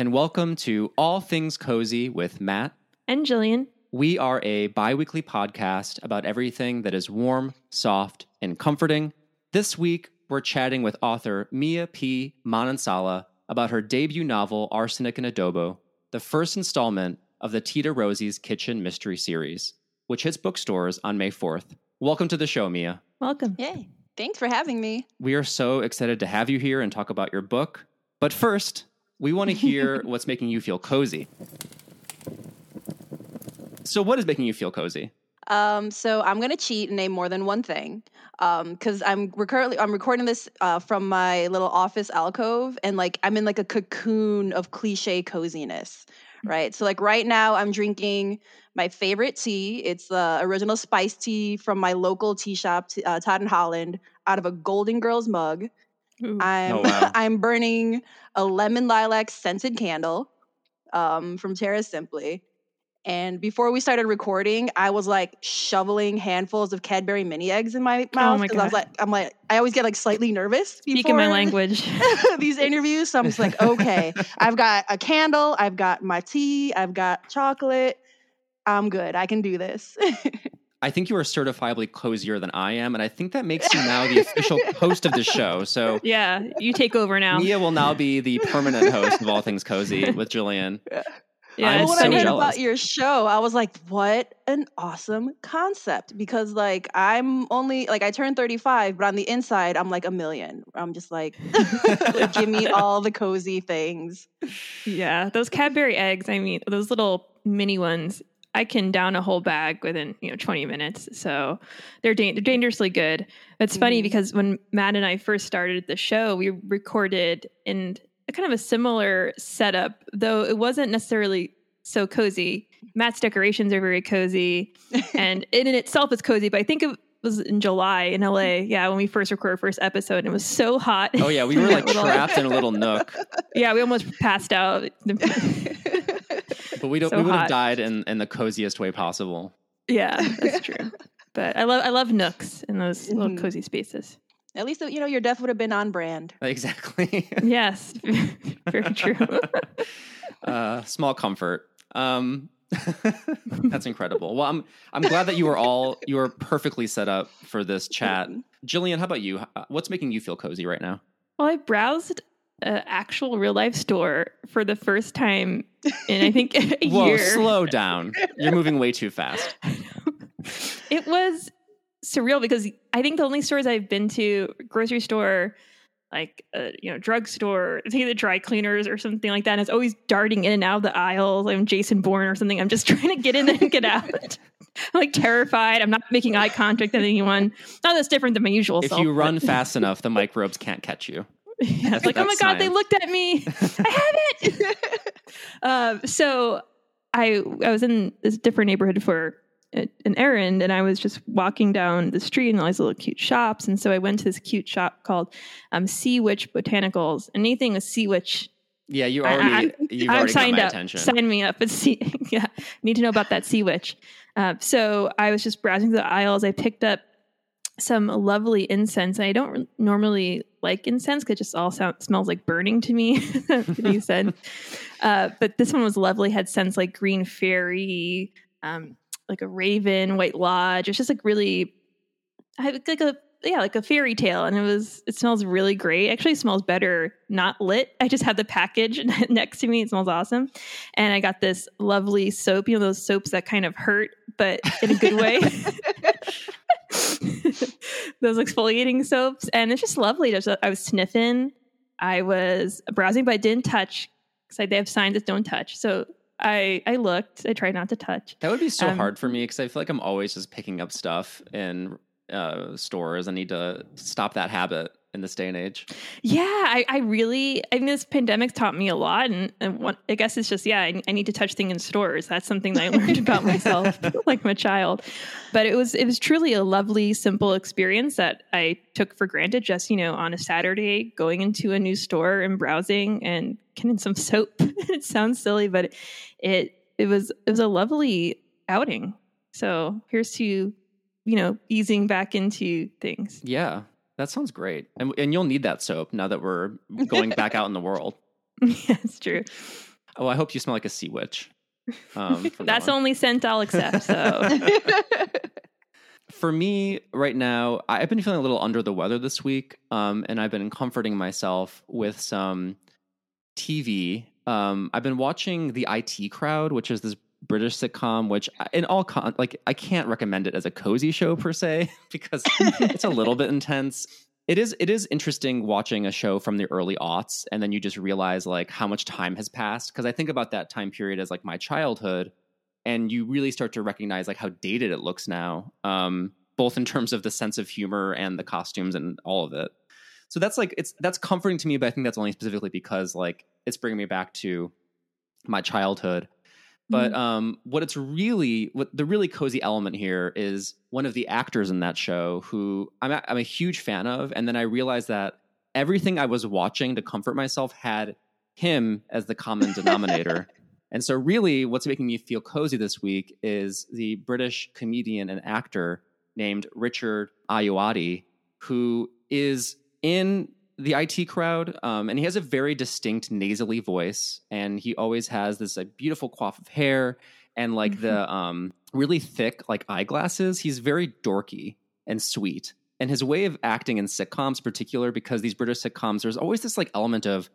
Hi, and welcome to All Things Cozy with Matt. And Jillian. We are a bi weekly podcast about everything that is warm, soft, and comforting. This week, we're chatting with author Mia P. Manansala about her debut novel, Arsenic and Adobo, the first installment of the Tita Rosie's Kitchen Mystery Series, which hits bookstores on May 4th. Welcome to the show, Mia. Welcome. Yay. Thanks for having me. We are so excited to have you here and talk about your book. But first, we want to hear what's making you feel cozy. So, what is making you feel cozy? Um, so I'm gonna cheat and name more than one thing, because I'm we're currently I'm recording this uh, from my little office alcove, and like I'm in like a cocoon of cliche coziness, right? So like right now I'm drinking my favorite tea. It's the original spice tea from my local tea shop, uh, Todd and Holland, out of a Golden Girls mug. Ooh. I'm Oh, wow. I'm burning a lemon lilac scented candle um, from Terra Simply. And before we started recording, I was like shoveling handfuls of Cadbury mini eggs in my mouth Oh my I was God. like, I'm like, I always get like slightly nervous. Speaking my language. these interviews, so I'm just like, okay, I've got a candle, I've got my tea, I've got chocolate. I'm good. I can do this. I think you are certifiably cozier than I am, and I think that makes you now the official host of the show. So, yeah, you take over now. Mia will now be the permanent host of All Things Cozy with Jillian. yeah, I'm But it's when so I funny. read jealous. about your show, I was like, what an awesome concept. Because like I'm only like I turned 35, but on the inside, I'm like a million. I'm just like, like, give me all the cozy things. Yeah, those Cadbury eggs. I mean, those little mini ones. I can down a whole bag within you know 20 minutes. So they're da- they're dangerously good. It's funny Mhm. because when Matt and I first started the show, we recorded in a kind of a similar setup, though it wasn't necessarily so cozy. Matt's decorations are very cozy, and it in itself is cozy. But I think it was in July in LA. Yeah, when we first recorded our first episode, and it was so hot. Oh, yeah, we were like Little- trapped in a little nook, yeah, we almost passed out. But we, don't, So we would have died in, in the coziest way possible. Yeah, that's true. but I love I love nooks in those little Mhm. cozy spaces. At least you know your death would have been on brand. Exactly. Yes, very true. uh, small comfort. Um, that's incredible. Well, I'm I'm glad that you were all you were perfectly set up for this chat. Jillian, how about you? What's making you feel cozy right now? well, I browsed an actual real life store for the first time in I think a Whoa, year. slow down. You're moving way too fast. it was surreal because I think the only stores I've been to, grocery store, like uh, you know, drugstore, I think the dry cleaners or something like that, and it's always darting in and out of the aisles. I'm Jason Bourne or something. I'm just trying to get in and get out. I'm like terrified. I'm not making eye contact with anyone. Not that's different than my usual If self. you run fast enough, the microbes can't catch you. Yeah, it's like, oh my That's god, they looked at me. I have it. um, so I I was in this different neighborhood for an errand, and I was just walking down the street and all these little cute shops. And so I went to this cute shop called um, Sea Witch Botanicals. Anything with Sea Witch, Yeah, you already I'm- you've I'm already got signed my up. attention. Sign me up. It's sea. yeah, need to know about that Sea Witch. Uh, so I was just browsing the aisles. I picked up some lovely incense. I don't normally like incense because it just all sound, smells like burning to me. you said, uh, but this one was lovely. Had scents like green fairy, um, like a raven, white lodge. It's just like really, I like a yeah, like a fairy tale, and it was. It smells really great. Actually, it smells better not lit. I just had the package next to me. It smells awesome, and I got this lovely soap. You know those soaps that kind of hurt, but in a good way. those exfoliating soaps, and it's just lovely. Just I was sniffing, I was browsing, but I didn't touch because they have signs that don't touch. So I I looked. I tried not to touch. That would be so Um, hard for me because I feel like I'm always just picking up stuff in uh, stores. I need to stop that habit in this day and age. Yeah, I, I really, I mean, this pandemic taught me a lot. And, and what, I guess it's just, yeah, I, I need to touch things in stores. That's something that I learned about myself, like my child. But it was, it was truly a lovely, simple experience that I took for granted just, you know, on a Saturday, going into a new store and browsing and getting some soap. it sounds silly, but it, it was, it was a lovely outing. So here's to, you know, easing back into things. Yeah, that sounds great. And, and you'll need that soap now that we're going back out in the world. yeah, it's true. Oh, I hope you smell like a sea witch. Um, That's on. the only scent I'll accept. So for me right now I- i've been feeling a little under the weather this week um, and i've been comforting myself with some tv um, i've been watching the it crowd which is this british sitcom which in all con- like i can't recommend it as a cozy show per se because it's a little bit intense. It is it is interesting watching a show from the early aughts and then you just realize like how much time has passed. Because i think about that time period as like my childhood and you really start to recognize like how dated it looks now um both in terms of the sense of humor and the costumes and all of it. So that's like it's that's comforting to me but i think that's only specifically because like it's bringing me back to my childhood but um what it's really what the really cozy element here is one of the actors in that show who i'm a, I'm a huge fan of and then i realized that everything i was watching to comfort myself had him as the common denominator. And so, really, what's making me feel cozy this week is the British comedian and actor named Richard Ayoade, who is in the IT crowd, um, and he has a very distinct nasally voice, and he always has this like, beautiful coif of hair and like the um, really thick like eyeglasses. He's very dorky and sweet, and his way of acting in sitcoms, particular because these British sitcoms, there's always this like element of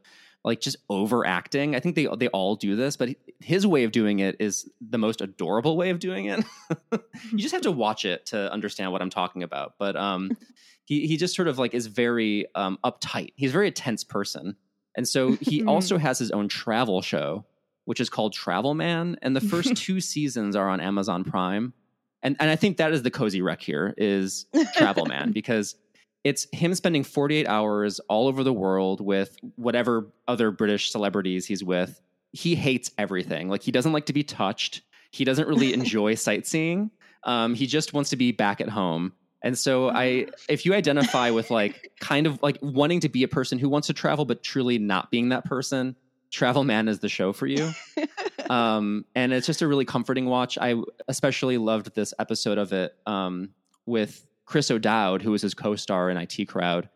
like just overacting. I think they they all do this, but his way of doing it is the most adorable way of doing it. you just have to watch it to understand what I'm talking about. But um, he he just sort of like is very um, uptight. He's a very tense person, and so he also has his own travel show, which is called Travel Man, and the first two seasons are on Amazon Prime. And and I think that is the cozy rec here is Travel Man because it's him spending 48 hours all over the world with whatever other British celebrities he's with. He hates everything. Like he doesn't like to be touched. He doesn't really enjoy sightseeing. Um, he just wants to be back at home. And so I if you identify with like kind of like wanting to be a person who wants to travel but truly not being that person, Travel Man is the show for you. um, and it's just a really comforting watch. I especially loved this episode of it um, with Chris O'Dowd, who was his co-star in IT Crowd.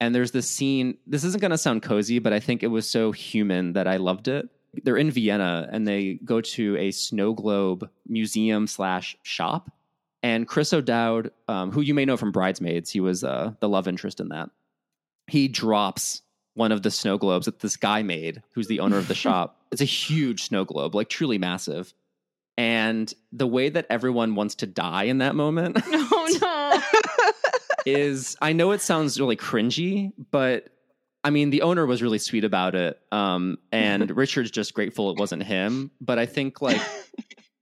And there's this scene. This isn't going to sound cozy, but I think it was so human that I loved it. They're in Vienna and they go to a snow globe museum slash shop. And Chris O'Dowd, um, who you may know from Bridesmaids, he was uh, the love interest in that. He drops one of the snow globes that this guy made, who's the owner of the shop. It's a huge snow globe, like truly massive. And the way that everyone wants to die in that moment oh no. is I know it sounds really cringy, but I mean the owner was really sweet about it. Um, and Richard's just grateful it wasn't him. But I think like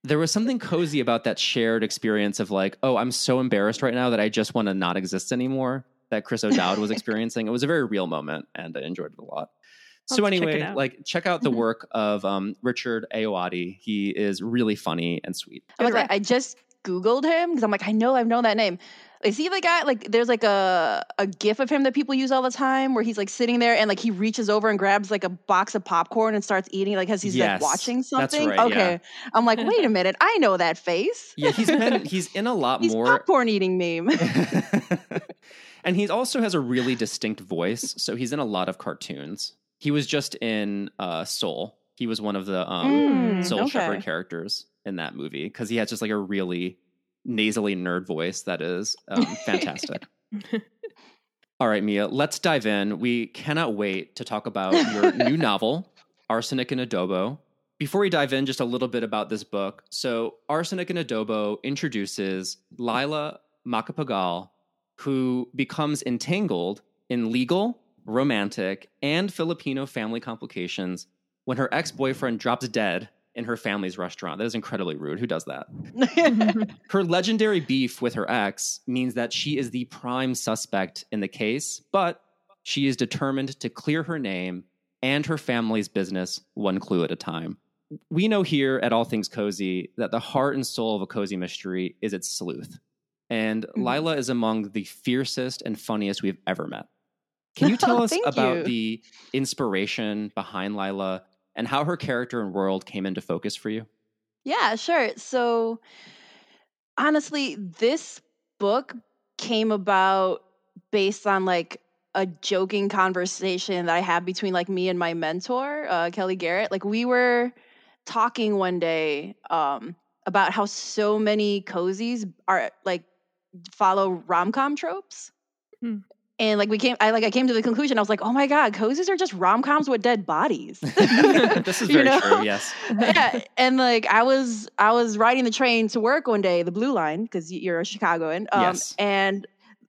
there was something cozy about that shared experience of like, oh, I'm so embarrassed right now that I just want to not exist anymore. That Chris O'Dowd was experiencing. It was a very real moment, and I enjoyed it a lot. I'll so have to check anyway, like check out the work of um, Richard Ayoade. He is really funny and sweet. I was like, I just Googled him because I'm like, I know I've known that name. Is he the guy? Like, there's like a a GIF of him that people use all the time where he's like sitting there and like he reaches over and grabs like a box of popcorn and starts eating like as he's Yes, like watching that's something. right, okay, I'm like, wait a minute, I know that face. Yeah, he's been he's in a lot He's more popcorn eating meme. and he also has a really distinct voice. So he's in a lot of cartoons. He was just in uh, Soul. He was one of the um, Mm, Soul okay. Shepherd characters in that movie because he has just like a really nasally nerd voice that is um, fantastic. All right, Mia, let's dive in. We cannot wait to talk about your new novel, Arsenic and Adobo. Before we dive in, just a little bit about this book. So, Arsenic and Adobo introduces Lila Macapagal, who becomes entangled in legal, romantic, and Filipino family complications when her ex boyfriend drops dead in her family's restaurant. That is incredibly rude. Who does that? Her legendary beef with her ex means that she is the prime suspect in the case, but she is determined to clear her name and her family's business one clue at a time. We know here at All Things Cozy that the heart and soul of a cozy mystery is its sleuth. And Mhm. Lila is among the fiercest and funniest we've ever met. Can you tell us about you. the inspiration behind Lila and how her character and world came into focus for you? Yeah, sure. So honestly, this book came about based on like a joking conversation that I had between like me and my mentor, uh, Kellye Garrett. Like we were talking one day um, about how so many cozies are like follow rom com tropes. Hmm. And like we came, I like I came to the conclusion. I was like, oh my god, cozies are just rom coms with dead bodies. this is You very know? true. Yes. yeah, and like I was, I was riding the train to work one day, the Blue Line, because you're a Chicagoan. Um, Yes. And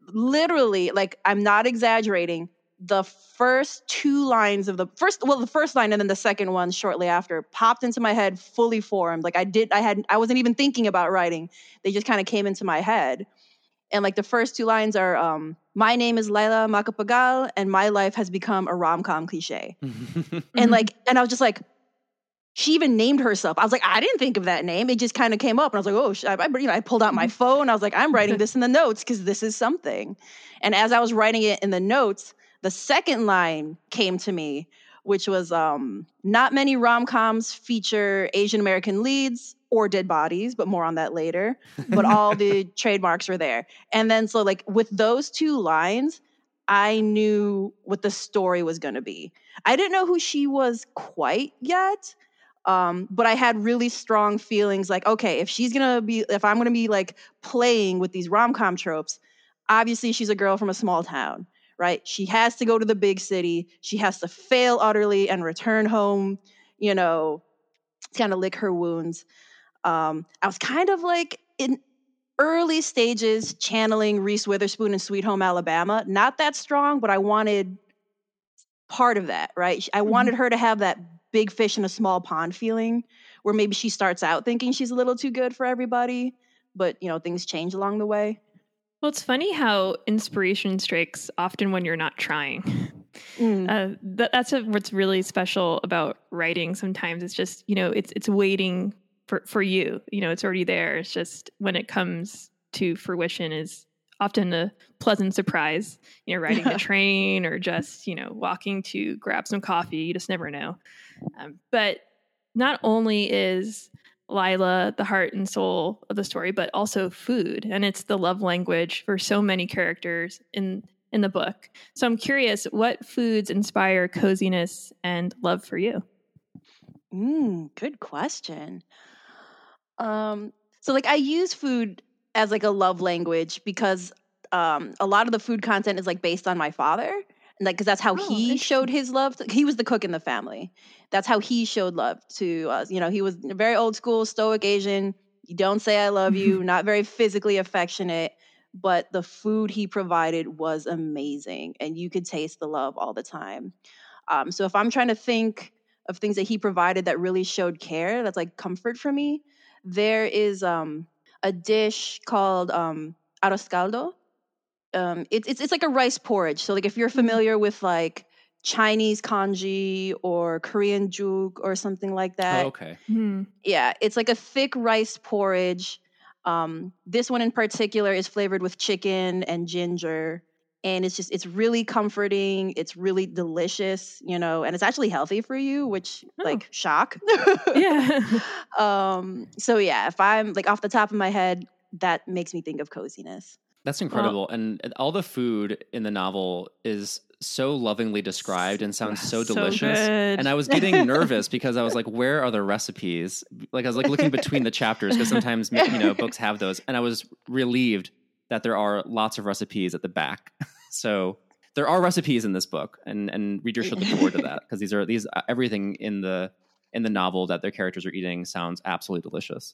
literally, like I'm not exaggerating. The first two lines of the first, well, the first line and then the second one shortly after popped into my head, fully formed. Like I did, I had, I wasn't even thinking about writing. They just kind of came into my head. And like the first two lines are, um, "My name is Lila Macapagal, and my life has become a rom com cliche." And like and i was just like she even named herself. I was like i didn't think of that name. It just kind of came up. And i was like oh sh- I, I- you know i pulled out my phone. I was like i'm writing this in the notes because this is something. And as i was writing it in the notes the second line came to me which was um not many rom-coms feature asian american leads or dead bodies but more on that later but all the trademarks were there and then so like with those two lines i knew what the story was going to be I didn't know who she was quite yet. Um, but I had really strong feelings like, okay, if she's gonna be, if I'm gonna be like playing with these rom com tropes, obviously she's a girl from a small town, right? She has to go to the big city. She has to fail utterly and return home, you know, to kind of lick her wounds. Um, I was kind of like in early stages channeling Reese Witherspoon in Sweet Home Alabama. Not that strong, but I wanted part of that, right? I wanted her to have that big fish in a small pond feeling where maybe she starts out thinking she's a little too good for everybody, but you know, things change along the way. Well, it's funny how inspiration strikes often when you're not trying. Mm. Uh, that, that's a, what's really special about writing. Sometimes it's just you know it's it's waiting for for you. You know, it's already there. It's just when it comes to fruition is often a pleasant surprise. You know, riding the train or just you know walking to grab some coffee. You just never know. Um, but not only is Lila the heart and soul of the story, but also food, and it's the love language for so many characters in in the book. So I'm curious, what foods inspire coziness and love for you? Mm, good question. Um, so like I use food as like a love language because um, a lot of the food content is like based on my father, and like because that's how Oh, he showed his love. To, he was the cook in the family. That's how he showed love to us. You know, he was a very old school stoic Asian. You don't say I love you. not very physically affectionate, but the food he provided was amazing, and you could taste the love all the time. Um, so if I'm trying to think of things that he provided that really showed care, that's like comfort for me, there is um, a dish called um, arroz caldo. Um, it's it's it's like a rice porridge. So like if you're familiar with like Chinese congee or Korean juk or something like that, oh, okay. Hmm. yeah, it's like a thick rice porridge. Um, this one in particular is flavored with chicken and ginger, and it's just it's really comforting. It's really delicious, you know, and it's actually healthy for you, which Oh. like shock. Yeah. um. So yeah, if I'm like off the top of my head, that makes me think of coziness. That's incredible. and and all the food in the novel is so lovingly described and sounds so delicious. good. and I was getting nervous because I was like, where are the recipes? Like I was like looking between the chapters because sometimes you know books have those, and I was relieved that there are lots of recipes at the back. so there are recipes in this book, and and readers should look forward to that because these are these uh, everything in the in the novel that their characters are eating sounds absolutely delicious.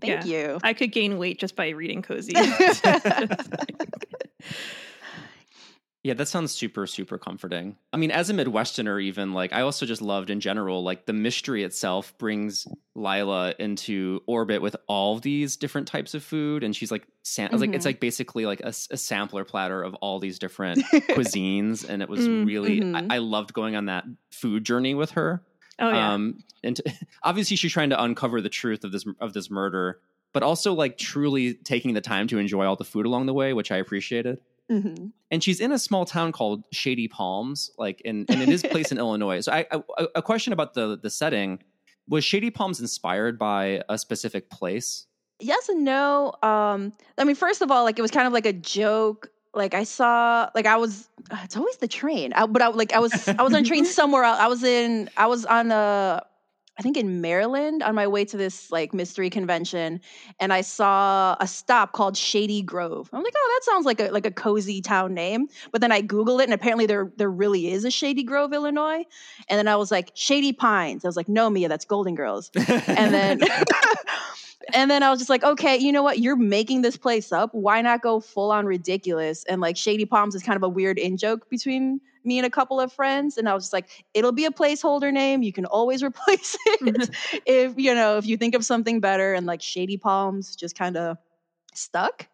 Thank you. I could gain weight just by reading cozy. Yeah, that sounds super, super comforting. I mean, as a Midwesterner, even like I also just loved in general, like the mystery itself brings Lila into orbit with all these different types of food, and she's like, sam- like it's Mhm. like basically like a sampler platter of all these different cuisines, and it was Mm, really. I-, I loved going on that food journey with her. oh yeah. Um, and to, obviously she's trying to uncover the truth of this of this murder, but also like truly taking the time to enjoy all the food along the way, which I appreciated Mhm. and she's in a small town called Shady Palms, like in and it is placed in Illinois. So I, I a question about the the setting was Shady Palms inspired by a specific place? yes and no um i mean first of all like it was kind of like a joke like I saw like I was it's always the train. I, but I like I was I was on train somewhere else. I was in I was on a I think in Maryland on my way to this like mystery convention and I saw a stop called Shady Grove. I'm like, "Oh, that sounds like a like a cozy town name." But then I googled it and apparently there there really is a Shady Grove, Illinois. And then I was like, "Shady Pines." I was like, "No, Mia, that's Golden Girls." and then and then I was just like, okay, you know what? You're making this place up. Why not go full on ridiculous? And like Shady Palms is kind of a weird in joke between me and a couple of friends. And I was just like, it'll be a placeholder name. You can always replace it if you know if you think of something better. And like Shady Palms just kind of stuck.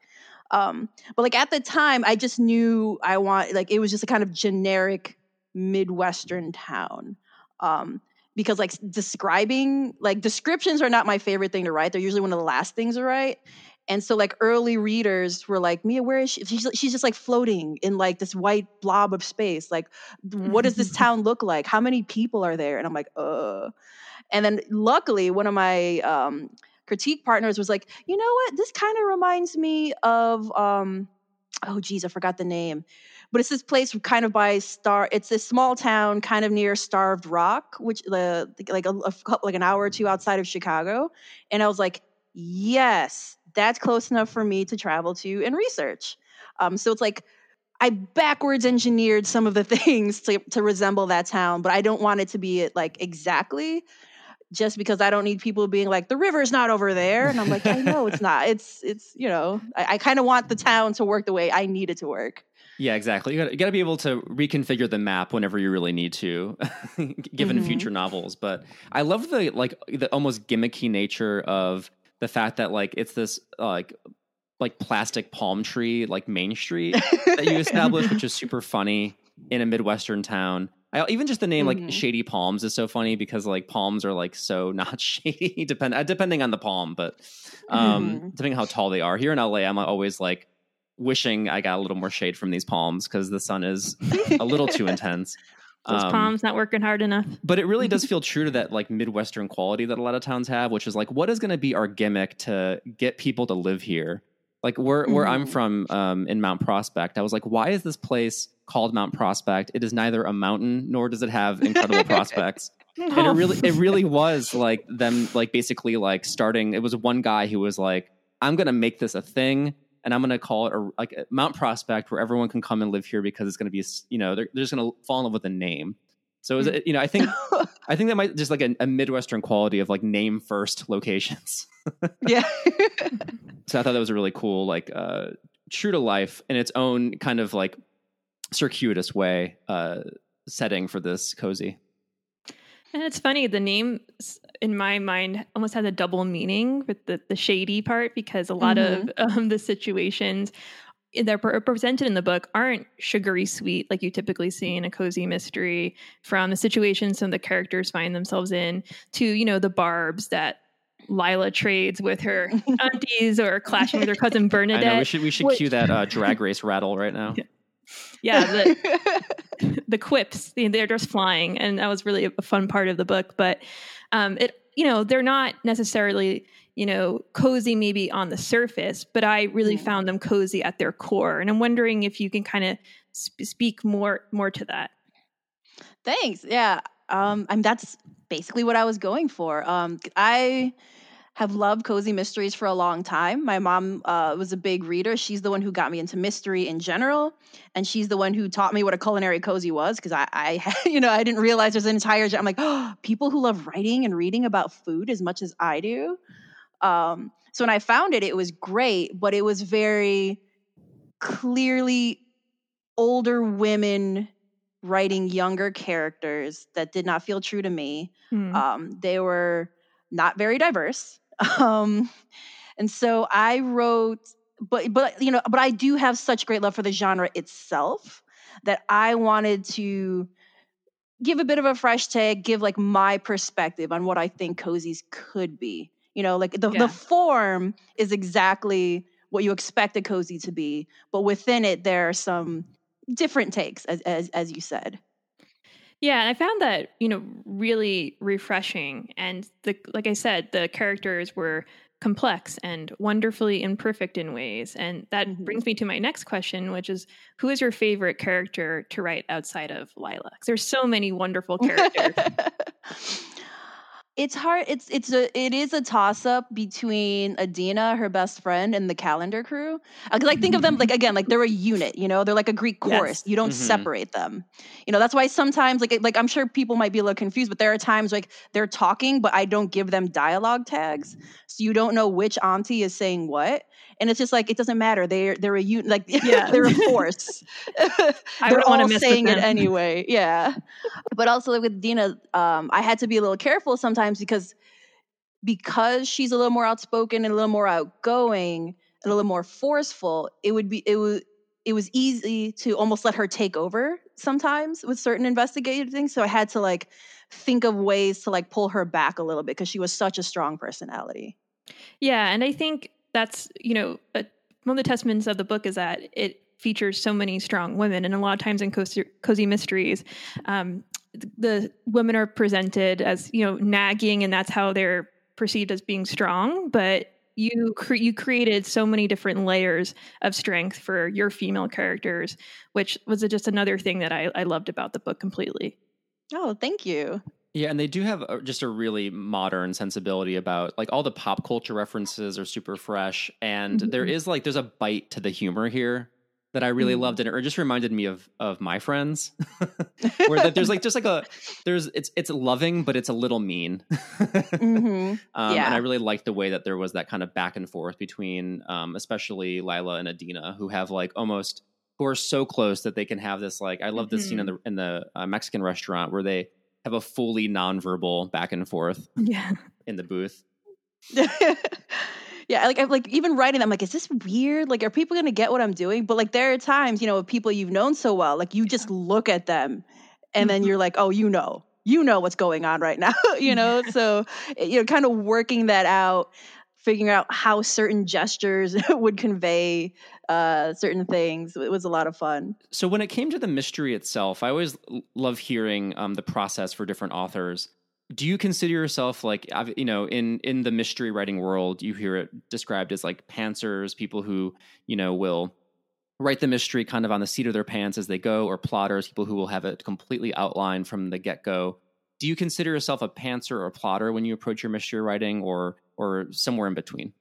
Um, but like at the time, I just knew I want like it was just a kind of generic Midwestern town. Um, because like describing like descriptions are not my favorite thing to write. They're usually one of the last things to write. And so like early readers were like, Mia, where is she? She's, she's just like floating in like this white blob of space. Like, what does this town look like? How many people are there? And I'm like, uh. And then luckily, one of my um, critique partners was like, you know what? This kind of reminds me of, um, oh geez, I forgot the name but it's this place kind of by Star. It's this small town, kind of near Starved Rock, which the like a, a like an hour or two outside of Chicago. And I was like, yes, that's close enough for me to travel to and research. Um, so it's like I backwards engineered some of the things to, to resemble that town, but I don't want it to be it like exactly just because I don't need people being like, the river's not over there. And I'm like, I know it's not. It's, it's, you know, I, I kind of want the town to work the way I need it to work. Yeah, exactly. You got to be able to reconfigure the map whenever you really need to, given mm-hmm. future novels. But I love the like the almost gimmicky nature of the fact that like it's this uh, like like plastic palm tree like main street that you establish, which is super funny in a midwestern town. I, even just the name mm-hmm. like Shady Palms is so funny because like palms are like so not shady depend uh, depending on the palm, but um, mm-hmm. depending on how tall they are. Here in LA, I'm always like wishing I got a little more shade from these palms because the sun is a little too intense. Those um, palms not working hard enough. But it really does feel true to that like Midwestern quality that a lot of towns have, which is like, what is going to be our gimmick to get people to live here? Like where where I'm mm-hmm. from um, in Mount Prospect, I was like, why is this place called Mount Prospect? It is neither a mountain nor does it have incredible prospects. And it really it really was like them like basically like starting. It was one guy who was like, I'm going to make this a thing and I'm going to call it a, like Mount Prospect, where everyone can come and live here because it's going to be, you know, they're, they're just going to fall in love with the name. So, is it, you know, I think I think that might just like a, a midwestern quality of like name first locations. yeah. so I thought that was a really cool, like, uh, true to life in its own kind of like circuitous way uh, setting for this cozy. And it's funny, the name in my mind almost has a double meaning with the, the shady part because a lot mm-hmm. of um, the situations that are presented in the book aren't sugary sweet like you typically see in a cozy mystery from the situations some of the characters find themselves in to you know the barbs that Lila trades with her aunties or clashing with her cousin Bernadette. I know, we should we should cue that uh, drag race rattle right now. Yeah yeah, the, the quips, they're just flying. And that was really a fun part of the book. But um, it, you know, they're not necessarily, you know, cozy maybe on the surface, but I really mm. found them cozy at their core. And I'm wondering if you can kind of sp- speak more more to that. Thanks. Yeah. Um, I mean, that's basically what I was going for. Um, I have loved cozy mysteries for a long time. My mom uh, was a big reader. She's the one who got me into mystery in general, and she's the one who taught me what a culinary cozy was because I, I, you know, I didn't realize there's an entire. I'm like, oh, people who love writing and reading about food as much as I do. Um, so when I found it, it was great, but it was very clearly older women writing younger characters that did not feel true to me. Mm. Um, they were not very diverse. Um, and so I wrote, but but you know, but I do have such great love for the genre itself that I wanted to give a bit of a fresh take, give like my perspective on what I think cozies could be. You know, like the, yeah. the form is exactly what you expect a cozy to be, but within it there are some different takes, as as, as you said. Yeah, and I found that, you know, really refreshing. And the like I said, the characters were complex and wonderfully imperfect in ways. And that Mhm. brings me to my next question, which is who is your favorite character to write outside of Lila? there's so many wonderful characters. It's hard it's it's a it is a toss up between Adeena, her best friend, and the calendar crew. Because I think of them like again, like they're a unit, you know, they're like a Greek Yes. chorus. You don't Mhm. separate them. You know, that's why sometimes like like I'm sure people might be a little confused, but there are times like they're talking, but I don't give them dialogue tags. So you don't know which auntie is saying what. And it's just like it doesn't matter. They're they're a unit like Yeah. they're a force. I they're all saying it anyway. Yeah. but also like, with Dina, um, I had to be a little careful sometimes because because she's a little more outspoken and a little more outgoing and a little more forceful, it would be it was it was easy to almost let her take over sometimes with certain investigative things. So I had to like think of ways to like pull her back a little bit because she was such a strong personality. Yeah, and I think that's you know a, one of the testaments of the book is that it features so many strong women, and a lot of times in cozy, cozy mysteries, um, the women are presented as you know nagging, and that's how they're perceived as being strong. But you cre- you created so many different layers of strength for your female characters, which was just another thing that I, I loved about the book completely. Oh, thank you. Yeah, and they do have a, just a really modern sensibility about like all the pop culture references are super fresh, and there Mhm. is like there's a bite to the humor here that I really Mm. loved, and it just reminded me of of my friends, where that there's like just like a there's it's it's loving, but it's a little mean. hmm Um, Yeah. And I really liked the way that there was that kind of back and forth between, um, especially Lila and Adeena, who have like almost who are so close that they can have this like. I love this scene in the in the uh, Mexican restaurant where they have a fully nonverbal back and forth Yeah, in the booth. yeah, like I'm like even writing, I'm like, is this weird? Like, are people gonna get what I'm doing? But like, there are times, you know, with people you've known so well, like you just look at them, and then Mhm. you're like, oh, you know, you know what's going on right now, you know. so eh, you know, kind of working that out, figuring out how certain gestures would convey uh certain things. It was a lot of fun. So when it came to the mystery itself, I always love hearing um, the process for different authors. Do you consider yourself like you know in in the mystery writing world? You hear it described as like pantsers, people who you know will write the mystery kind of on the seat of their pants as they go, or plotters, people who will have it completely outlined from the get go. Do you consider yourself a pantser or a plotter when you approach your mystery writing, or or somewhere in between?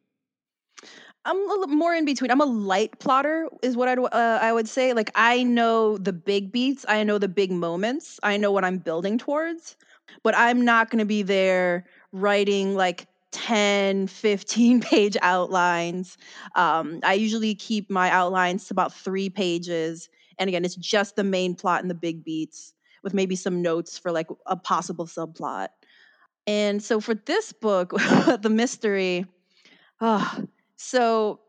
I'm a little more in between. I'm a light plotter, is what I'd, uh, I would say. Like, I know the big beats, I know the big moments, I know what I'm building towards, but I'm not going to be there writing like 10, 15 page outlines. Um, I usually keep my outlines to about three pages. And again, it's just the main plot and the big beats with maybe some notes for like a possible subplot. And so for this book, the mystery, oh, so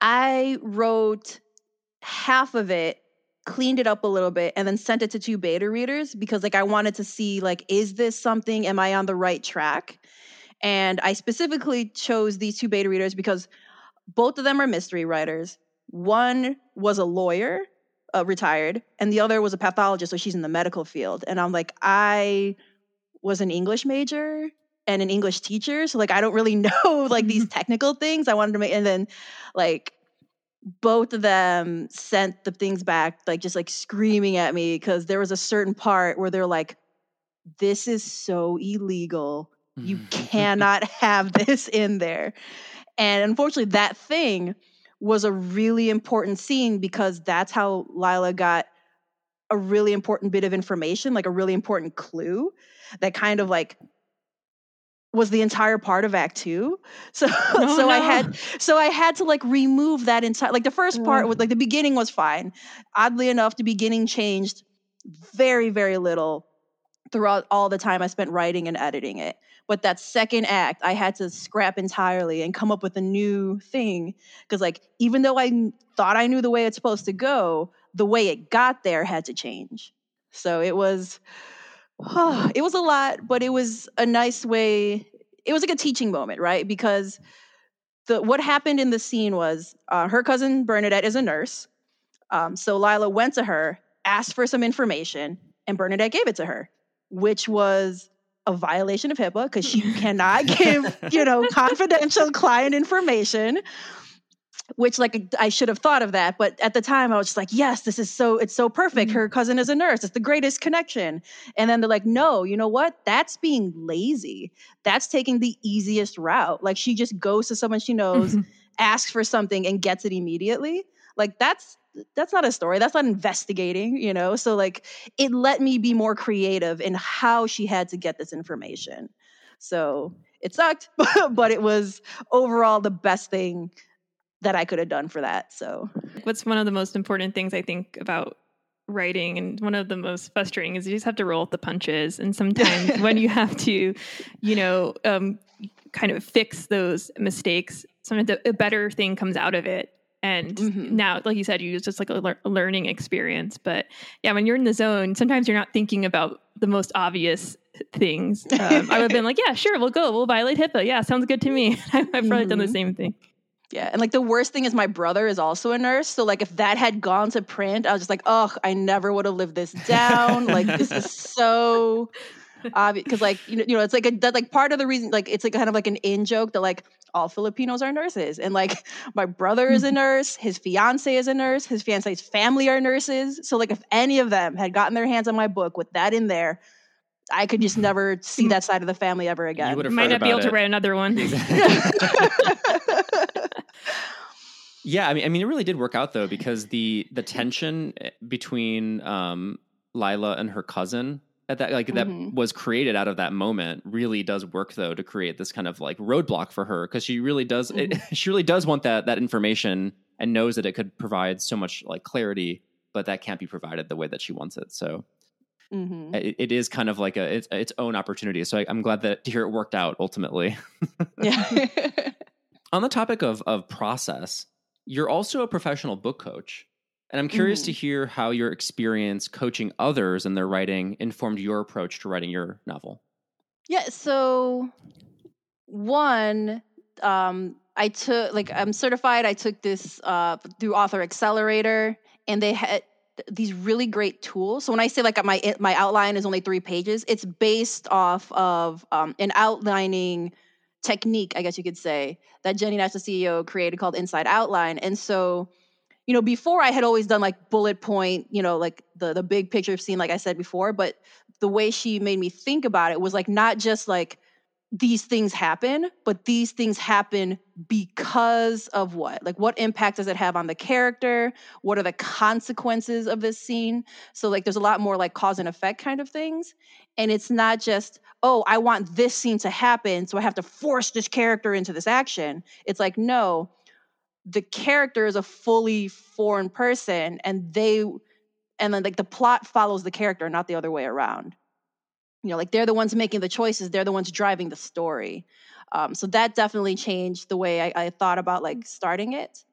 I wrote half of it, cleaned it up a little bit, and then sent it to two beta readers because like I wanted to see like is this something? Am I on the right track? And I specifically chose these two beta readers because both of them are mystery writers. One was a lawyer, uh, retired, and the other was a pathologist, so she's in the medical field. And I'm like, I was an English major and an English teacher, so like I don't really know like these mm-hmm. technical things. I wanted to make, and then like both of them sent the things back, like just like screaming at me because there was a certain part where they're like, "This is so illegal. You mm-hmm. cannot have this in there." And unfortunately, that thing was a really important scene because that's how Lila got a really important bit of information, like a really important clue that kind of like was the entire part of act 2 so Oh, so i had so i had to like remove that entire like the first part was like the beginning was fine. Oddly enough the beginning changed very very little throughout all the time i spent writing and editing it. But that second act i had to scrap entirely and come up with a new thing because like even though i thought i knew the way it's supposed to go the way it got there had to change. So it was it was a lot but it was a nice way it was like a teaching moment right? Because the what happened in the scene was uh, her cousin bernadette is a nurse um, so lila went to her asked for some information and bernadette gave it to her which was a violation of HIPAA because she cannot give, you know, confidential client information which like I should have thought of that, but at the time I was just like, yes, this is so it's so perfect. Mm-hmm. Her cousin is a nurse. It's the greatest connection. And then they're like, no, you know what? That's being lazy. That's taking the easiest route. Like she just goes to someone she knows, asks for something and gets it immediately. Like that's that's not a story. That's not investigating, you know? So like it let me be more creative in how she had to get this information. So it sucked, but it was overall the best thing that I could have done for that. So. What's one of the most important things I think about writing and one of the most frustrating is you just have to roll with the punches and sometimes when you have to you know um, kind of fix those mistakes sometimes a better thing comes out of it. And Mhm. now like you said you use just like a, lear- a learning experience. But yeah when you're in the zone sometimes you're not thinking about the most obvious things. Um, i would have been like yeah sure we'll go. We'll violate hipaa. Yeah sounds good to me. I've probably done the Mhm. same thing yeah, and like the worst thing is my brother is also a nurse. So like if that had gone to print, I was just like, oh, I never would have lived this down. like this is so obvious because like you know, you know it's like a that like part of the reason like it's like kind of like an in joke that like all Filipinos are nurses and like my brother is a mm-hmm. nurse, his fiance is a nurse, his fiance's family are nurses. So like if any of them had gotten their hands on my book with that in there, I could just mm-hmm. never see mm-hmm. that side of the family ever again. You would have might not be able about to write another one Yeah, I mean, I mean, it really did work out though because the the tension eh, between um, Lila and her cousin at that like that Mhm. was created out of that moment really does work though to create this kind of like roadblock for her because she really does it, she really does want that that information and knows that it could provide so much like clarity, but that can't be provided the way that she wants it. So Mhm. it, it is kind of like a its, its own opportunity. So I, I'm glad that to hear it worked out ultimately. Yeah. on the topic of of process, you're also a professional book coach. And I'm curious to hear how your experience coaching others in their writing informed your approach to writing your novel. Yeah, so one, um, I took like I'm certified. I took this uh, through Author Accelerator, and they had these really great tools. So when I say like my my outline is only three pages, it's based off of um, an outlining technique, I guess you could say, that Jennie Nash, the CEO, created called Inside Outline. And so, you know, before I had always done like bullet point, you know, like the the big picture scene, like I said before, but the way she made me think about it was like not just like these things happen, but these things happen because of what? Like, what impact does it have on the character? What are the consequences of this scene? So, like, there's a lot more like cause and effect kind of things. And it's not just, oh, I want this scene to happen, so I have to force this character into this action. It's like, no, the character is a fully foreign person, and they, and then like the plot follows the character, not the other way around you know like they're the ones making the choices they're the ones driving the story. Um, so that definitely changed the way I, I thought about like starting it.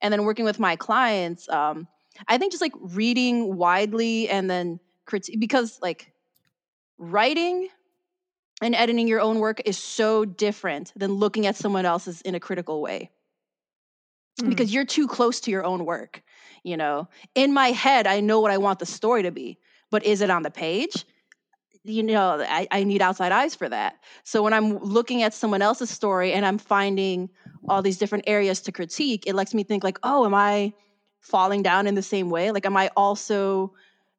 And then working with my clients um, i think just like reading widely and then critique because like writing and editing your own work is so different than looking at someone else's in a critical way. Mm. because you're too close to your own work you know? In my head i know what i want the story to be but is it on the page you know I, I need outside eyes for that. So when i'm looking at someone else's story and i'm finding all these different areas to critique it lets me think like oh am i falling down in the same way? Like am i also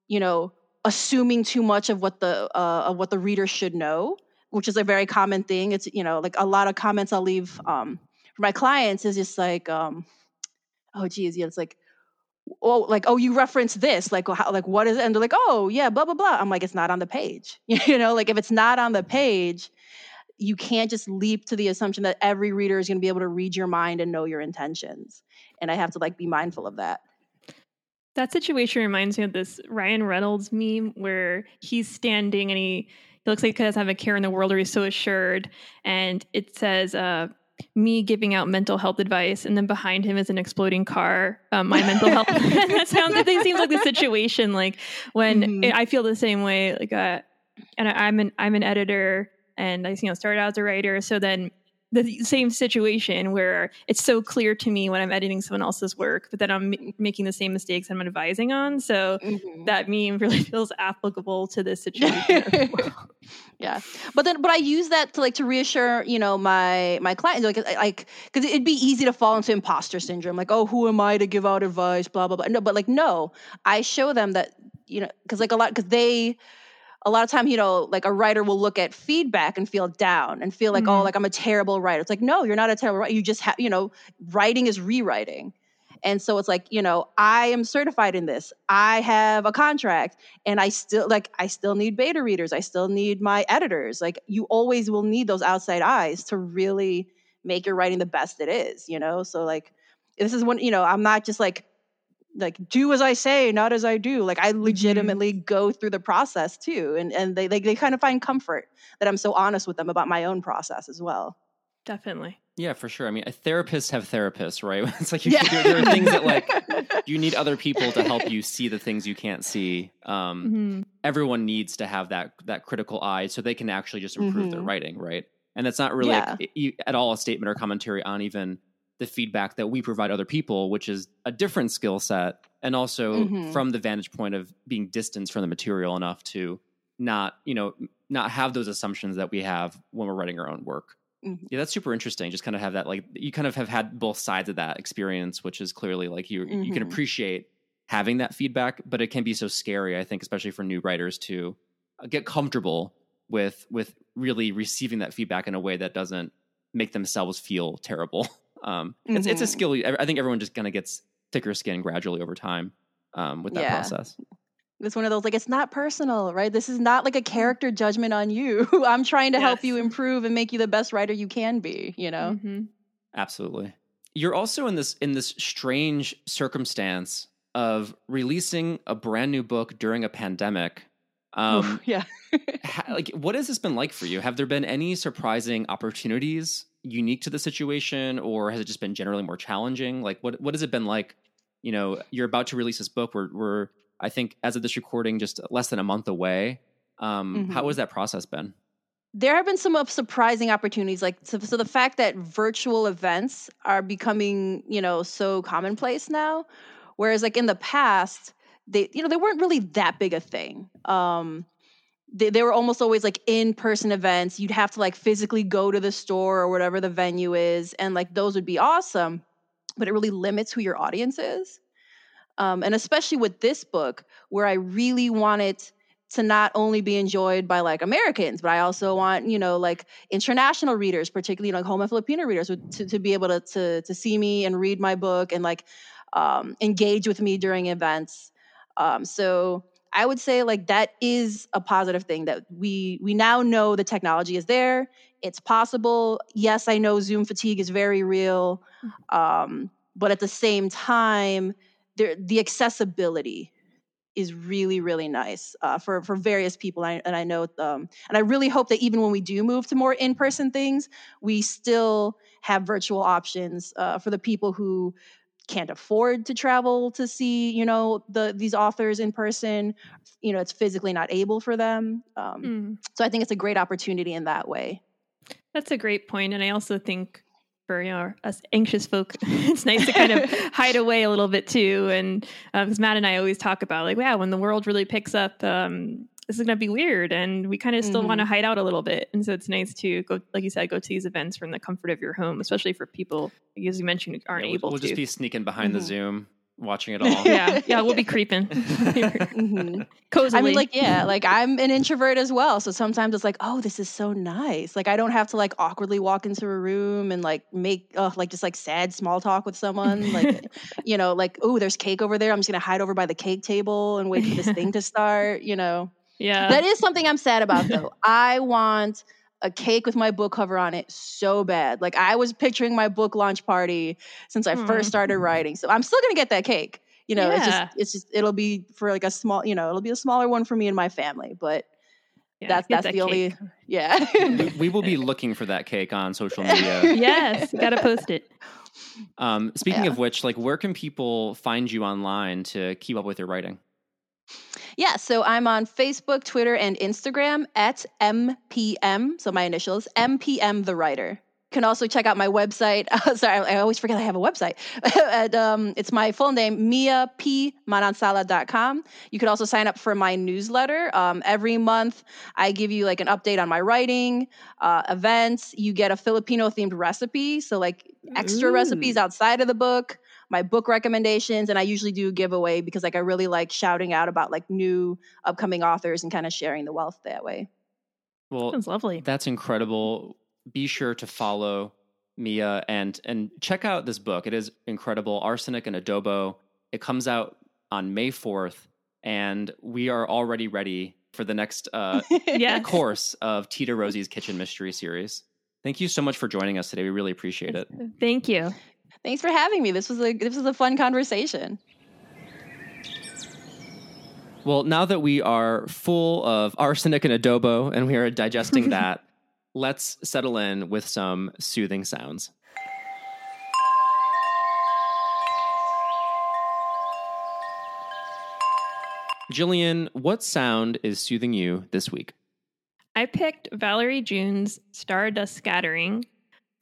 you know assuming too much of what the uh, of what the reader should know which is a very common thing. It's you know like a lot of comments i'll leave um, for my clients is just like um, oh geez yeah it's like oh like oh you reference this like how like what is it? And they're like oh yeah blah blah blah. I'm like it's not on the page. You know like if it's not on the page you can't just leap to the assumption that every reader is going to be able to read your mind and know your intentions. And i have to like be mindful of that. That situation reminds me of this Ryan Reynolds meme where he's standing and he, he looks like he doesn't have a care in the world or he's so assured. And it says, uh, me giving out mental health advice, and then behind him is an exploding car. Um, my mental health. that sounds. It seems like the situation. Like when Mhm. I feel the same way. Like, uh, and I, I'm an I'm an editor, and I you know started out as a writer. So then the same situation where it's so clear to me when I'm editing someone else's work, but then I'm m- making the same mistakes I'm advising on. So Mhm. that meme really feels applicable to this situation. yeah but then but i use that to like to reassure you know my my clients like like because it'd be easy to fall into imposter syndrome like oh who am i to give out advice blah blah blah no but like no i show them that you know because like a lot because they a lot of time you know like a writer will look at feedback and feel down and feel like oh Mhm. like i'm a terrible writer. It's like no you're not a terrible writer. You just have you know writing is rewriting. And so it's like you know i am certified in this. I have a contract and i still like i still need beta readers. I still need my editors. Like you always will need those outside eyes to really make your writing the best it is you know? So like this is one you know i'm not just like like do as i say not as i do like i legitimately go through the process too and and they, they they kind of find comfort that i'm so honest with them about my own process as well Definitely. Yeah, for sure. I mean, therapists have therapists, right? It's like you, Yeah. there, there are things that like you need other people to help you see the things you can't see. Um, hmm Everyone needs to have that that critical eye so they can actually just improve their Mhm. writing, right? And that's not really Yeah. like, e- at all a statement or commentary on even the feedback that we provide other people, which is a different skill set, and also Mhm. from the vantage point of being distanced from the material enough to not, you know, not have those assumptions that we have when we're writing our own work. Mhm. Yeah, that's super interesting. Just kind of have that like you kind of have had both sides of that experience, which is clearly like you you can Mhm. appreciate having that feedback, but it can be so scary. I think, especially for new writers, to uh, get comfortable with with really receiving that feedback in a way that doesn't make themselves feel terrible. Um, it's it's a Mhm. skill. I I think everyone just kind of gets thicker skin gradually over time um, with that Yeah. process. it's one of those like it's not personal right this is not like a character judgment on you i'm trying to help you improve and make you the best writer you can be you know hmm Absolutely. You're also in this in this strange circumstance of releasing a brand new book during a pandemic. Um, yeah ha- like, what has this been like for you? Have there been any surprising opportunities unique to the situation, or has it just been generally more challenging? Like, what what has it been like? You know, you're about to release this book. We're, we're I think, as of this recording, just less than a month away. Um, How Mhm. has that process been? there have been some surprising opportunities like so, so the fact that virtual events are becoming you know so commonplace now whereas like in the past they you know they weren't really that big a thing. Um they, they were almost always like in-person events. You'd have to like physically go to the store or whatever the venue is and like those would be awesome but it really limits who your audience is. Um, and especially with this book where i really wanted to not only be enjoyed by like Americans, but I also want you know like international readers, particularly like home and Filipino readers, to, to be able to, to to see me and read my book and like um, engage with me during events. Um, so I would say like that is a positive thing that we we now know the technology is there. It's possible. Yes, I know Zoom fatigue is very real, um, but at the same time, there the accessibility is really really nice uh, for for various people and I, and I know um, and I really hope that even when we do move to more in person things, we still have virtual options uh, for the people who can't afford to travel to see you know the these authors in person. You know, it's physically not able for them. Um, Mm. So I think it's a great opportunity in that way. That's a great point, and I also think for you know us anxious folk, it's nice to kind of hide away a little bit too. And because Matt and I always talk about like, wow, when the world really picks up, um, this is going to be weird, and we kind of still want to hide out a little bit. And so it's nice to go, like you said, go to these events from the comfort of your home, especially for people, as you mentioned, who aren't Yeah, we'll, able we'll to. just be sneaking behind the Mhm. Zoom, watching it all. yeah, yeah, we'll be creeping Mhm. cozily. I mean, like, yeah, like I'm an introvert as well. So sometimes it's like, oh, this is so nice. Like, I don't have to like awkwardly walk into a room and like make, uh, like, just like sad small talk with someone. Like, you know, like, oh, there's cake over there. I'm just going to hide over by the cake table and wait for this thing to start, you know. Yeah, That is something I'm sad about, though. I want a cake with my book cover on it so bad. Like, I was picturing my book launch party since I Aw. first started writing. So I'm still going to get that cake. You know, it's just, it's just, it'll be for like a small, you know, it'll be a smaller one for me and my family. But Yeah, that's that's that the only, yeah. we, we will be looking for that cake on social media. yes, gotta post it. Um, speaking Yeah. of which, like, where can people find you online to keep up with your writing? Yeah, so I'm on Facebook, Twitter, and Instagram at MPM. So my initials, MPM the writer. You can also check out my website. sorry, I, I, always forget I have a website. and, um, it's my full name, miapmanansala.com. You can also sign up for my newsletter. Um, every month, I give you like an update on my writing, uh, events. You get a Filipino themed recipe. So, like extra Ooh. recipes outside of the book my book recommendations and i usually do giveaway because like i really like shouting out about like new upcoming authors and kind of sharing the wealth that way. Well that's lovely. that's incredible. Be sure to follow mia and and check out this book. It is incredible. Arsenic and adobo. It comes out on may 4th and we are already ready for the next uh, yes. course of tita rosie's kitchen mystery series. Thank you so much for joining us today. We really appreciate it. Thank you Thanks for having me. This was a this was a fun conversation. Well, now that we are full of arsenic and adobo and we are digesting that, let's settle in with some soothing sounds. Jillian, what sound is soothing you this week? I picked Valerie June's Stardust Scattering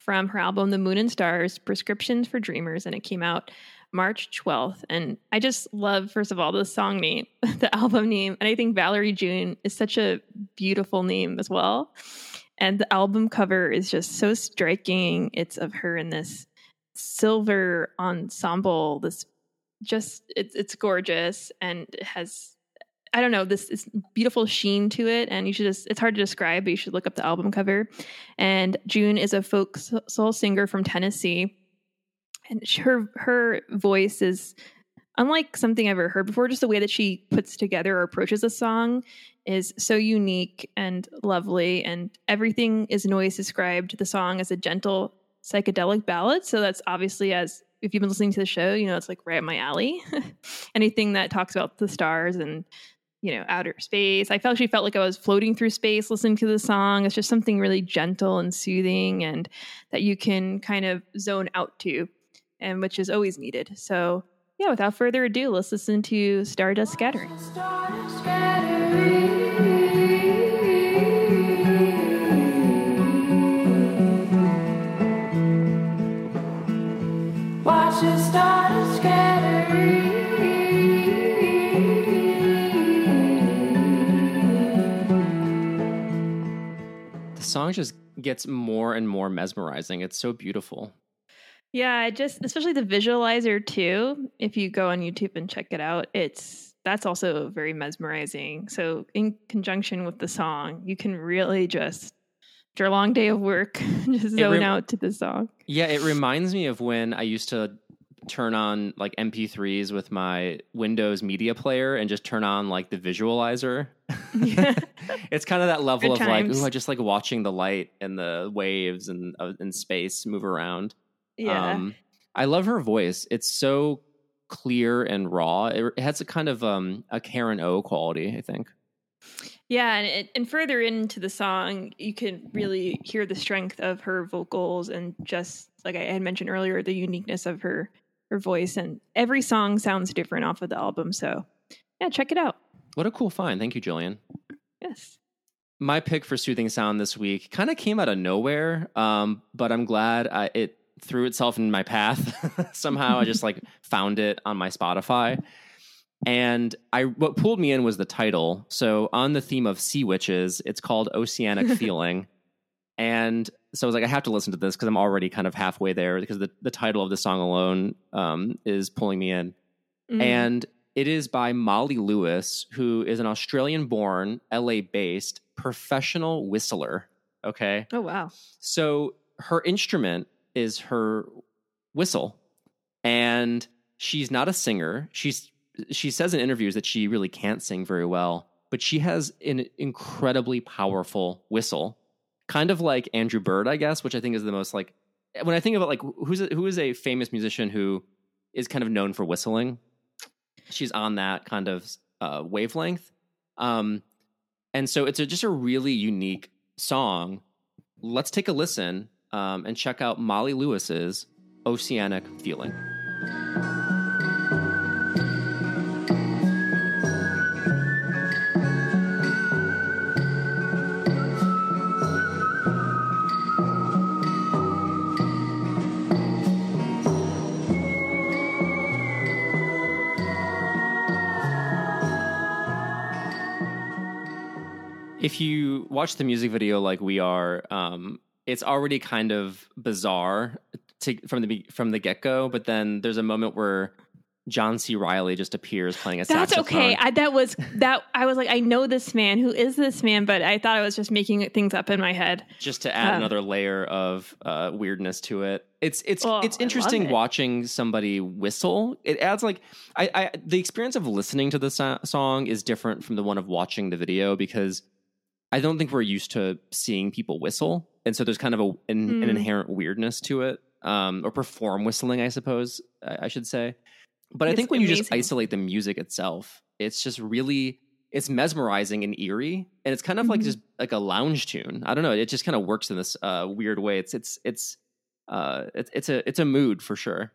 from her album The Moon and Stars Prescriptions for Dreamers, and it came out March 12th. And I just love, first of all, the song name, the album name. And I think Valerie June is such a beautiful name as well. And the album cover is just so striking. It's of her in this silver ensemble, this just, it's, it's gorgeous and it has I don't know, this, this beautiful sheen to it. And you should just, it's hard to describe, but you should look up the album cover. And June is a folk soul singer from Tennessee. And her, her voice is unlike something I've ever heard before. Just the way that she puts together or approaches a song is so unique and lovely. And Everything Is Noise described the song as a gentle psychedelic ballad. So that's obviously as if you've been listening to the show, you know, it's like right up my alley. Anything that talks about the stars and you know, outer space. I felt she felt like I was floating through space listening to the song. It's just something really gentle and soothing and that you can kind of zone out to, and which is always needed. So, yeah, without further ado, let's listen to Stardust Scattering. Stardust Watch the stars song just gets more and more mesmerizing. It's so beautiful. Yeah, I just especially the visualizer too. If you go on YouTube and check it out, it's that's also very mesmerizing. So in conjunction with the song, you can really just after a long day of work, just zone re- out to the song. Yeah, it reminds me of when I used to turn on like MP3s with my Windows media player and just turn on like the visualizer. Yeah. it's kind of that level Good of times. like, ooh, I just like watching the light and the waves and uh, in space move around. Yeah. Um, I love her voice. It's so clear and raw. It, it has a kind of um, a Karen O quality, I think. Yeah, and it, and further into the song, you can really hear the strength of her vocals and just like I had mentioned earlier, the uniqueness of her her voice, and every song sounds different off of the album. So, yeah, check it out. What a cool find. Thank you, Jillian. Yes. My pick for soothing sound this week kind of came out of nowhere, um, but I'm glad I, it threw itself in my path somehow. I just like found it on my Spotify. And I what pulled me in was the title. So on the theme of sea witches, it's called Oceanic Feeling. And so I was like, I have to listen to this because I'm already kind of halfway there because the, the title of the song alone um, is pulling me in. Mm. And it is by Molly Lewis, who is an Australian born, LA based professional whistler. Okay. Oh, wow. So her instrument is her whistle. And she's not a singer. She's she says in interviews that she really can't sing very well, but she has an incredibly powerful whistle kind of like Andrew Bird, I guess, which I think is the most like when I think about like who's a, who is a famous musician who is kind of known for whistling. She's on that kind of uh, wavelength, um, and so it's a, just a really unique song. Let's take a listen um, and check out Molly Lewis's "Oceanic Feeling." If you watch the music video like we are, um, it's already kind of bizarre to, from the from the get go. But then there's a moment where John C. Reilly just appears playing a saxophone That's saxophone. okay. I, that was that. I was like, I know this man. Who is this man? But I thought I was just making things up in my head. just to add Um, another layer of uh, weirdness to it. It's it's Oh, it's interesting it. watching somebody whistle. It adds like I, I the experience of listening to the so- song is different from the one of watching the video because I don't think we're used to seeing people whistle, and so there's kind of a an, an Mm. inherent weirdness to it, um, or perform whistling, I suppose I, I should say. But I think when you just isolate the music itself, it's just really it's mesmerizing and eerie, and it's kind of like Mhm. just like a lounge tune. I don't know. It just kind of works in this uh, weird way. It's it's it's uh it's it's a it's a mood for sure.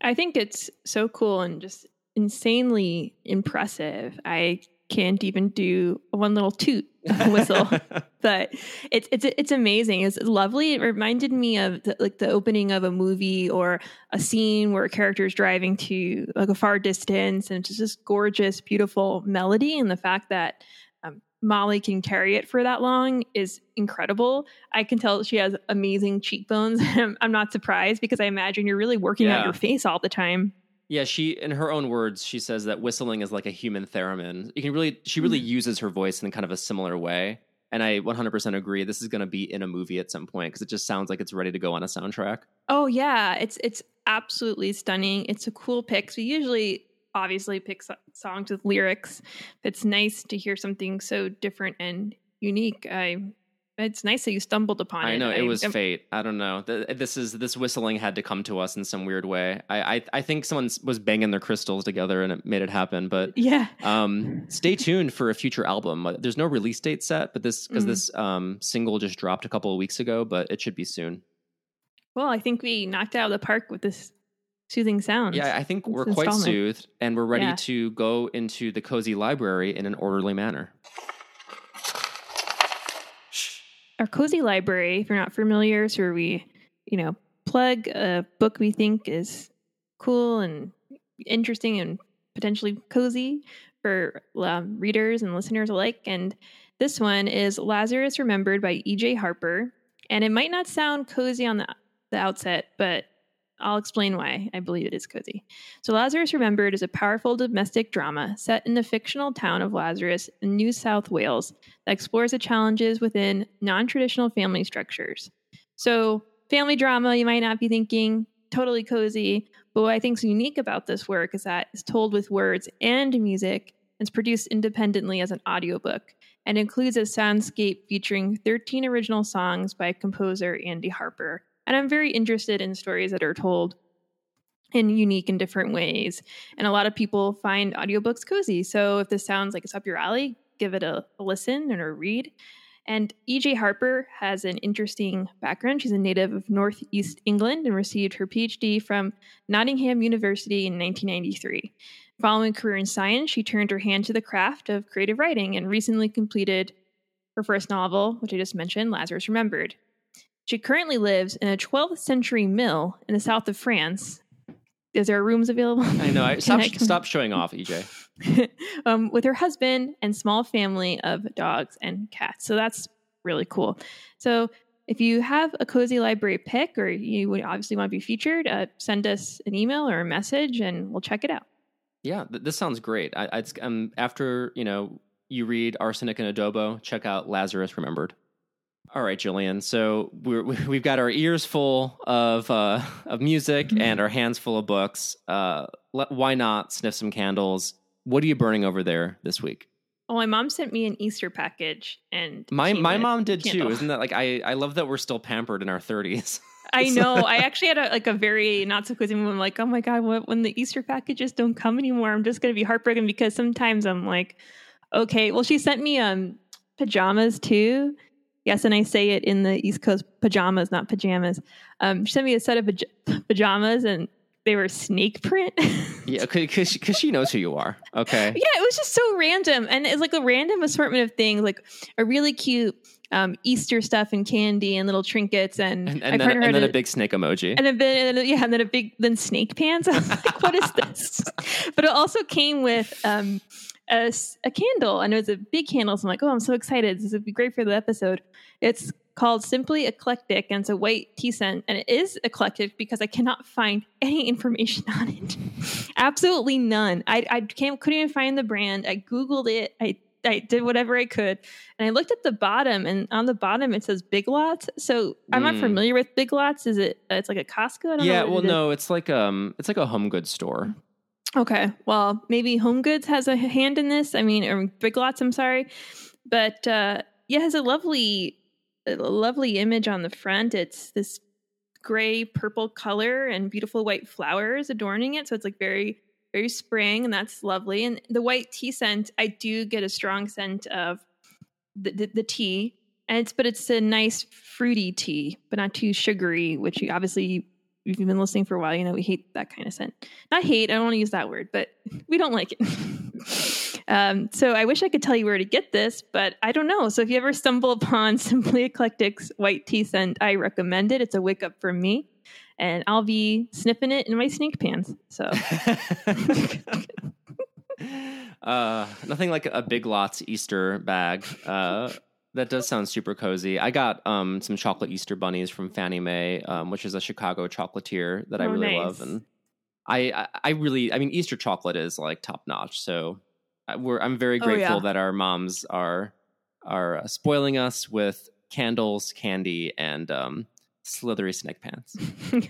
I think it's so cool and just insanely impressive. I can't even do one little toot whistle, but it's it's it's amazing. It's lovely. It reminded me of the, like the opening of a movie or a scene where a character is driving to like a far distance, and it's just gorgeous, beautiful melody. And the fact that um, Molly can carry it for that long is incredible. I can tell she has amazing cheekbones. I'm not surprised because I imagine you're really working Yeah. out your face all the time. Yeah, she in her own words, she says that whistling is like a human theremin. You can really she really hmm. uses her voice in kind of a similar way. And I 100% agree. This is going to be in a movie at some point because it just sounds like it's ready to go on a soundtrack. Oh yeah, it's it's absolutely stunning. It's a cool pick. So we usually obviously pick so- songs with lyrics. It's nice to hear something so different and unique. I it's nice that you stumbled upon it. I know it was I'm- fate. I don't know. This is this whistling had to come to us in some weird way. I I, I think someone was banging their crystals together and it made it happen. But yeah. um, stay tuned for a future album. Uh, There's no release date set, but this because Mhm. this um single just dropped a couple of weeks ago, but it should be soon. Well, I think we knocked it out of the park with this soothing sounds. Yeah, I think This we're quite soothed and we're ready Yeah. to go into the cozy library in an orderly manner. Our cozy library. If you're not familiar is where we you know plug a book we think is cool and interesting and potentially cozy for um, readers and listeners alike. And this one is lazarus remembered by ej harper. And it might not sound cozy on the, the outset but I'll explain why I believe it is cozy. So, Lazarus Remembered is a powerful domestic drama set in the fictional town of Lazarus in New South Wales that explores the challenges within non traditional family structures. So, family drama, you might not be thinking totally cozy, but what I think is unique about this work is that it's told with words and music and it's produced independently as an audiobook and includes a soundscape featuring 13 original songs by composer Andy Harper. And I'm very interested in stories that are told in unique and different ways. And a lot of people find audiobooks cozy. So if this sounds like it's up your alley, give it a, a listen and a read. And E.J. Harper has an interesting background. She's a native of Northeast England and received her PhD from Nottingham University in 1993. Following a career in science, she turned her hand to the craft of creative writing and recently completed her first novel, which I just mentioned, Lazarus Remembered. She currently lives in a 12th century mill in the south of France. Is there rooms available? I know. I, stop, I stop showing off, EJ. um, with her husband and small family of dogs and cats. So that's really cool. So if you have a cozy library pick or you would obviously want to be featured, uh, send us an email or a message and we'll check it out. Yeah, th- this sounds great. I, I, um, after you know you read Arsenic and Adobo, check out Lazarus Remembered. All right, Jillian. So we're, we've got our ears full of uh, of music Mhm. and our hands full of books. Uh, let, why not sniff some candles? What are you burning over there this week? Oh, my mom sent me an Easter package and My my mom did candle. too. Isn't that like I I love that we're still pampered in our thirties. I know. I actually had a, like a very not so cozy moment. I'm like, oh my god, what, when the Easter packages don't come anymore, I'm just gonna be heartbroken because sometimes I'm like, okay. Well, she sent me um pajamas too. Yes, and I say it in the East Coast pajamas, not pajamas. Um, she sent me a set of paj- pajamas, and they were snake print. yeah, because because she knows who you are. Okay. Yeah, it was just so random, and it's like a random assortment of things, like a really cute um, Easter stuff and candy and little trinkets, and, And, and, then, and then a big snake emoji. and a bit, and yeah, and then a big, then snake pants. I was like, what is this? But it also came with um, a, a candle, and it was a big candle. So I'm like, oh, I'm so excited! This would be great for the episode. It's called Simply Eclectic, and it's a white tea scent, and it is eclectic because I cannot find any information on it. Absolutely none. I I can't couldn't even find the brand. I googled it. I I did whatever I could, and I looked at the bottom, and on the bottom it says Big Lots. So I'm not Mm. familiar with Big Lots. Is it? It's like a Costco. I don't Yeah, well, it no, it's like um, it's like a home goods store. Okay. Well, maybe Home Goods has a hand in this. I mean, or Big Lots, I'm sorry. But uh yeah, it has a lovely a lovely image on the front. It's this gray purple color and beautiful white flowers adorning it. So it's like very very spring and that's lovely. And the white tea scent, I do get a strong scent of the, the, the tea. And it's but it's a nice fruity tea, but not too sugary, which you obviously you've been listening for a while, you know we hate that kind of scent. Not hate, I don't want to use that word, but we don't like it. um, so I wish I could tell you where to get this, but I don't know. So if you ever stumble upon Simply Eclectic's white tea scent, I recommend it. It's a wake up for me, and I'll be sniffing it in my snake pants. So uh, nothing like a Big Lots Easter bag. Uh, that does sound super cozy. I got um, some chocolate Easter bunnies from Fannie May, um, which is a Chicago chocolatier that I Oh, really nice. love, and I, I, I really, I mean, Easter chocolate is like top notch. So I- we're, I'm very Oh, grateful yeah. that our moms are are uh, spoiling us with candles, candy, and um, slithery snake pants.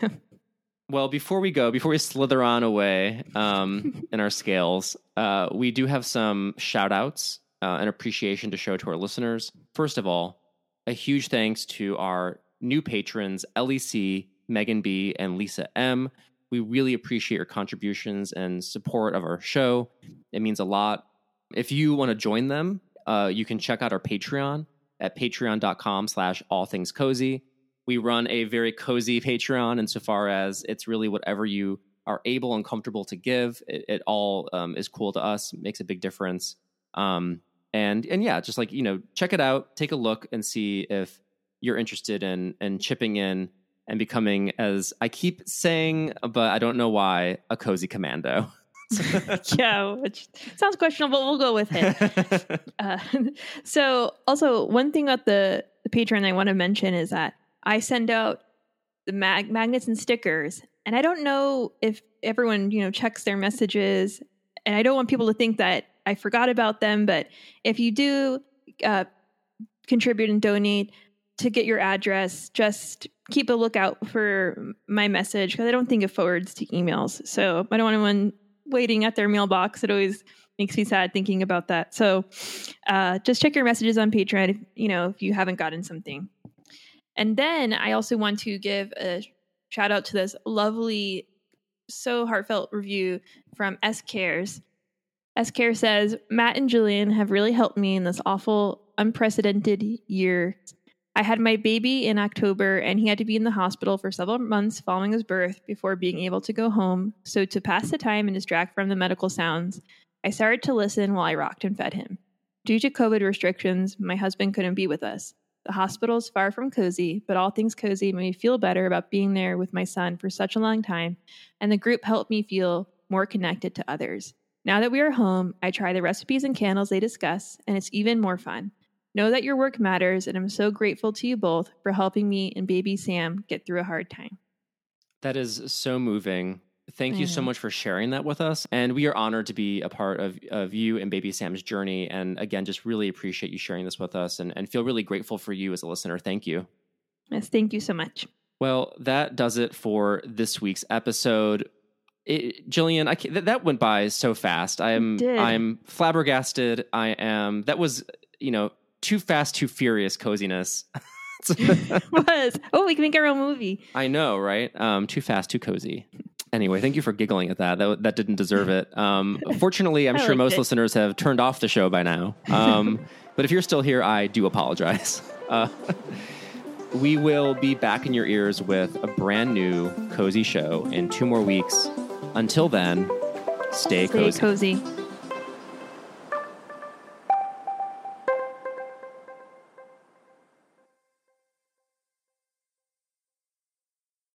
Well, before we go, before we slither on away um, in our scales, uh, we do have some shout outs uh, and appreciation to show to our listeners. First of all, a huge thanks to our new patrons, LEC, Megan B, and Lisa M. We really appreciate your contributions and support of our show. It means a lot. If you want to join them, uh, you can check out our Patreon at patreon.com slash all things cozy we run a very cozy patreon insofar as it's really whatever you are able and comfortable to give it, it all um, is cool to us makes a big difference um, and and yeah just like you know check it out take a look and see if you're interested in in chipping in and becoming as i keep saying but i don't know why a cozy commando yeah, which sounds questionable. We'll go with it. Uh, so, also one thing about the the Patreon I want to mention is that I send out the mag- magnets and stickers, and I don't know if everyone you know checks their messages, and I don't want people to think that I forgot about them. But if you do uh, contribute and donate to get your address, just keep a lookout for my message because I don't think it forwards to emails. So I don't want anyone waiting at their mailbox. It always makes me sad thinking about that. So uh, just check your messages on Patreon, if, you know, if you haven't gotten something. And then I also want to give a shout out to this lovely, so heartfelt review from S Cares. S Care says, Matt and Jillian have really helped me in this awful, unprecedented year. I had my baby in October and he had to be in the hospital for several months following his birth before being able to go home. So, to pass the time and distract from the medical sounds, I started to listen while I rocked and fed him. Due to COVID restrictions, my husband couldn't be with us. The hospital is far from cozy, but all things cozy made me feel better about being there with my son for such a long time, and the group helped me feel more connected to others. Now that we are home, I try the recipes and candles they discuss, and it's even more fun. Know that your work matters, and I'm so grateful to you both for helping me and baby Sam get through a hard time. That is so moving. Thank I you so much for sharing that with us. And we are honored to be a part of, of you and baby Sam's journey. And again, just really appreciate you sharing this with us and, and feel really grateful for you as a listener. Thank you. Yes, thank you so much. Well, that does it for this week's episode. It, Jillian, I that, that went by so fast. I am. I'm flabbergasted. I am that was you know too fast, too furious coziness. was oh, we can make our own movie. I know, right? Um, too fast, too cozy. Anyway, thank you for giggling at that. That, that didn't deserve it. Um, fortunately, I'm sure most it. listeners have turned off the show by now. Um, but if you're still here, I do apologize. Uh, we will be back in your ears with a brand new cozy show in two more weeks. Until then, stay Stay cozy. cozy.